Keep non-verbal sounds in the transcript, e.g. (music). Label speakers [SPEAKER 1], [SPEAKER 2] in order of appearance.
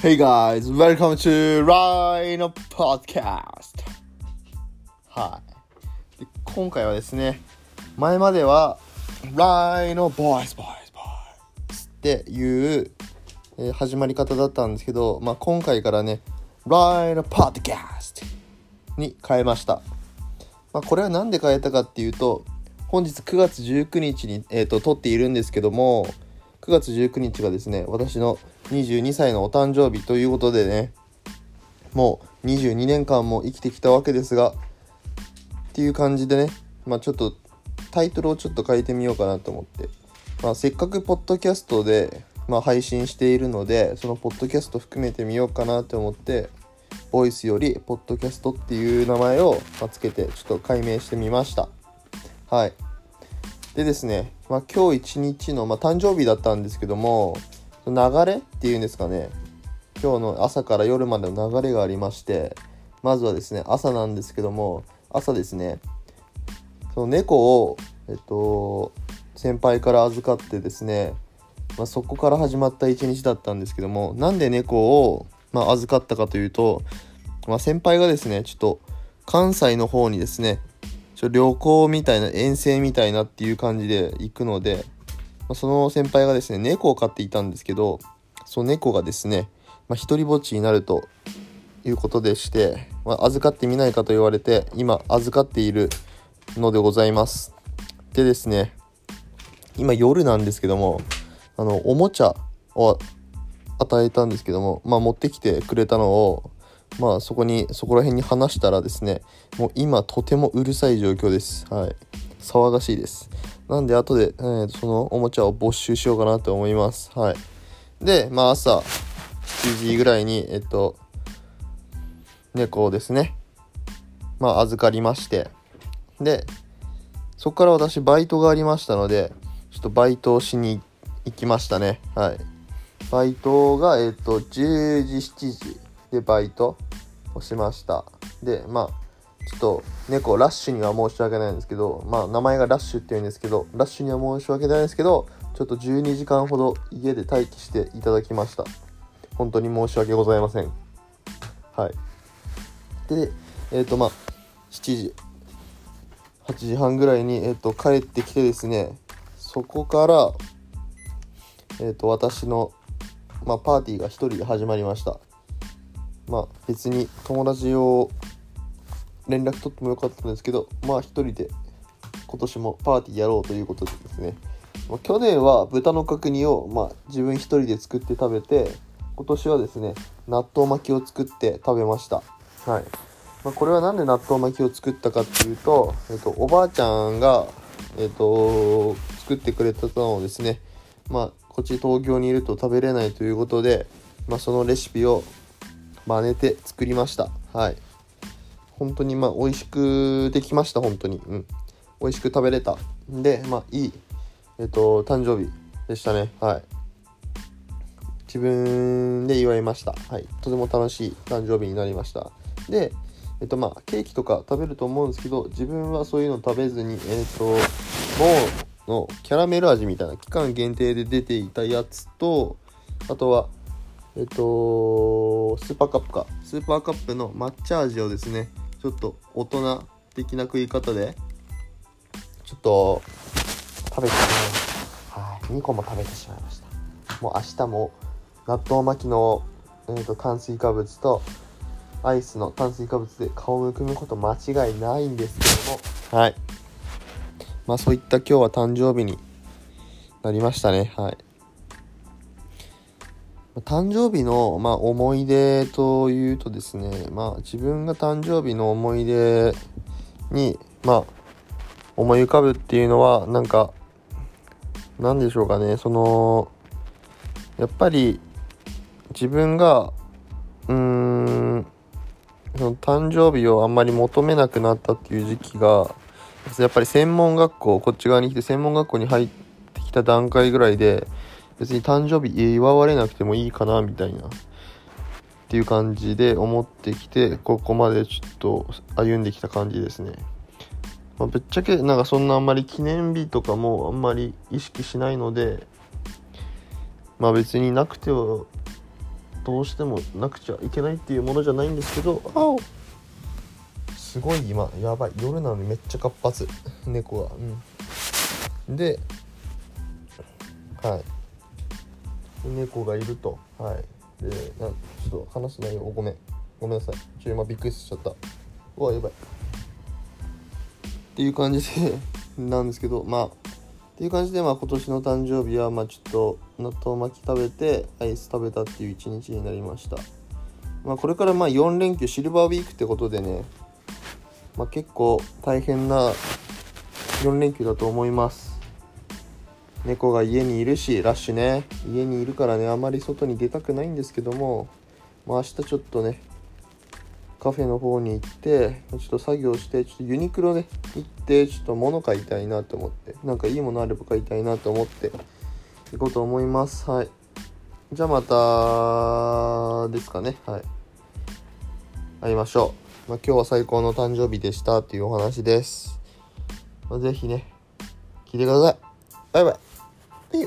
[SPEAKER 1] Hey guys, welcome to Rhino Podcast! はい。で今回はですね、前までは Rhino Boys, Boys, Boys っていう、えー始まり方だったんですけど、まあ、今回からね、Rhino Podcast に変えました。まあ、これは何で変えたかっていうと、本日9月19日に、えー、と撮っているんですけども、9月19日がですね、私の22歳のお誕生日ということでね、もう22年間も生きてきたわけですが、っていう感じでね、まあちょっとタイトルをちょっと変えてみようかなと思って、まあせっかくポッドキャストで、まあ、配信しているので、そのポッドキャスト含めてみようかなと思って、ボイスよりポッドキャストっていう名前をまつけてちょっと解明してみました。はい。でですね、まあ、今日一日の、まあ、誕生日だったんですけども、流れっていうんですかね、今日の朝から夜までの流れがありまして、まずはですね、朝なんですけども、朝ですね、その猫を、えっと、先輩から預かってですね、まあ、そこから始まった一日だったんですけども、なんで猫を、まあ、預かったかというと、まあ、先輩がですね、ちょっと関西の方にですね、ちょ旅行みたいな遠征みたいなっていう感じで行くので、その先輩がですね猫を飼っていたんですけどその猫がですね、まあ、一人ぼっちになるということでして、まあ、預かってみないかと言われて今預かっているのでございます。でですね今夜なんですけどもあのおもちゃを与えたんですけども、まあ、持ってきてくれたのをまあそこにそこら辺に話したらですねもう今とてもうるさい状況です。はい。騒がしいです。なんで後で、えーそのおもちゃを没収しようかなと思います。はい。でまあ朝7時ぐらいにえっと猫をですねまあ預かりまして。でそこから私バイトがありましたのでちょっとバイトをしに行きましたね。はい。バイトがえっと10時7時でバイトをしました。でまあちょっと猫ラッシュには申し訳ないんですけどまあ名前がラッシュって言うんですけどラッシュには申し訳ないんですけどちょっと12時間ほど家で待機していただきました。本当に申し訳ございません。はい。でえっ、とまあ7時8時半ぐらいに、えー、と帰ってきてですねそこからえっ、と私の、まあ、パーティーが1人で始まりました。まあ別に友達を連絡取ってもよかったんですけどまあ一人で今年もパーティーやろうということでですね、まあ、去年は豚の角煮を、まあ、自分一人で作って食べて今年はですね納豆巻きを作って食べました。はい、まあ、これはなんで納豆巻きを作ったかっていうと、えっと、おばあちゃんがえっと作ってくれたのをですねまあこっち東京にいると食べれないということで、まあ、そのレシピを真似て作りました。はい本当にまあ美味しくできました本当に。うん。美味しく食べれた。んでまあいいえっと誕生日でしたね。はい。自分で祝いました。はい。とても楽しい誕生日になりました。でえっとまあケーキとか食べると思うんですけど自分はそういうの食べずにえっと MOWのキャラメル味みたいな期間限定で出ていたやつとあとはえっと、スーパーカップか。スーパーカップの抹茶味をですね、ちょっと大人的な食い方で、ちょっと食べてしまいました。はい、2個も食べてしまいました。もう明日も納豆巻きの、えー、と炭水化物とアイスの炭水化物で顔をむくむこと間違いないんですけども、はい。まあそういった今日は誕生日になりましたね。はい。誕生日の、まあ、思い出というとですね、まあ、自分が誕生日の思い出に、まあ、思い浮かぶっていうのはなんかなんでしょうかね。そのやっぱり自分がうーんその誕生日をあんまり求めなくなったっていう時期がやっぱり専門学校こっち側に来て専門学校に入ってきた段階ぐらいで別に誕生日祝われなくてもいいかなみたいな。っていう感じで思ってきてここまでちょっと歩んできた感じですね、まあ、ぶっちゃけなんかそんなあんまり記念日とかもあんまり意識しないのでまあ別になくてはどうしてもなくちゃいけないっていうものじゃないんですけどあおすごい今やばい。夜なのにめっちゃ活発。猫が。うん。で猫がいると。はい。でなちょっと話す内容。ごめん。ごめんなさい。ちょ今びっくりしちゃった。うわやばい。っていう感じで (laughs) なんですけどまあっていう感じでまあ今年の誕生日はまあちょっと納豆巻き食べてアイス食べたっていう一日になりました。まあこれからまあ4連休シルバーウィークってことでねまあ結構大変な4連休だと思います。猫が家にいるしラッシュね。家にいるからねあまり外に出たくないんですけどもまあ明日ちょっとねカフェの方に行ってちょっと作業してちょっとユニクロで行ってちょっと物買いたいなと思ってなんかいいものあれば買いたいなと思って行こうと思います。はい。じゃあまたですかね。はい。会いましょう、まあ、今日は最高の誕生日でしたっていうお話です、まあ、ぜひね聞いてください。バイバイ。哎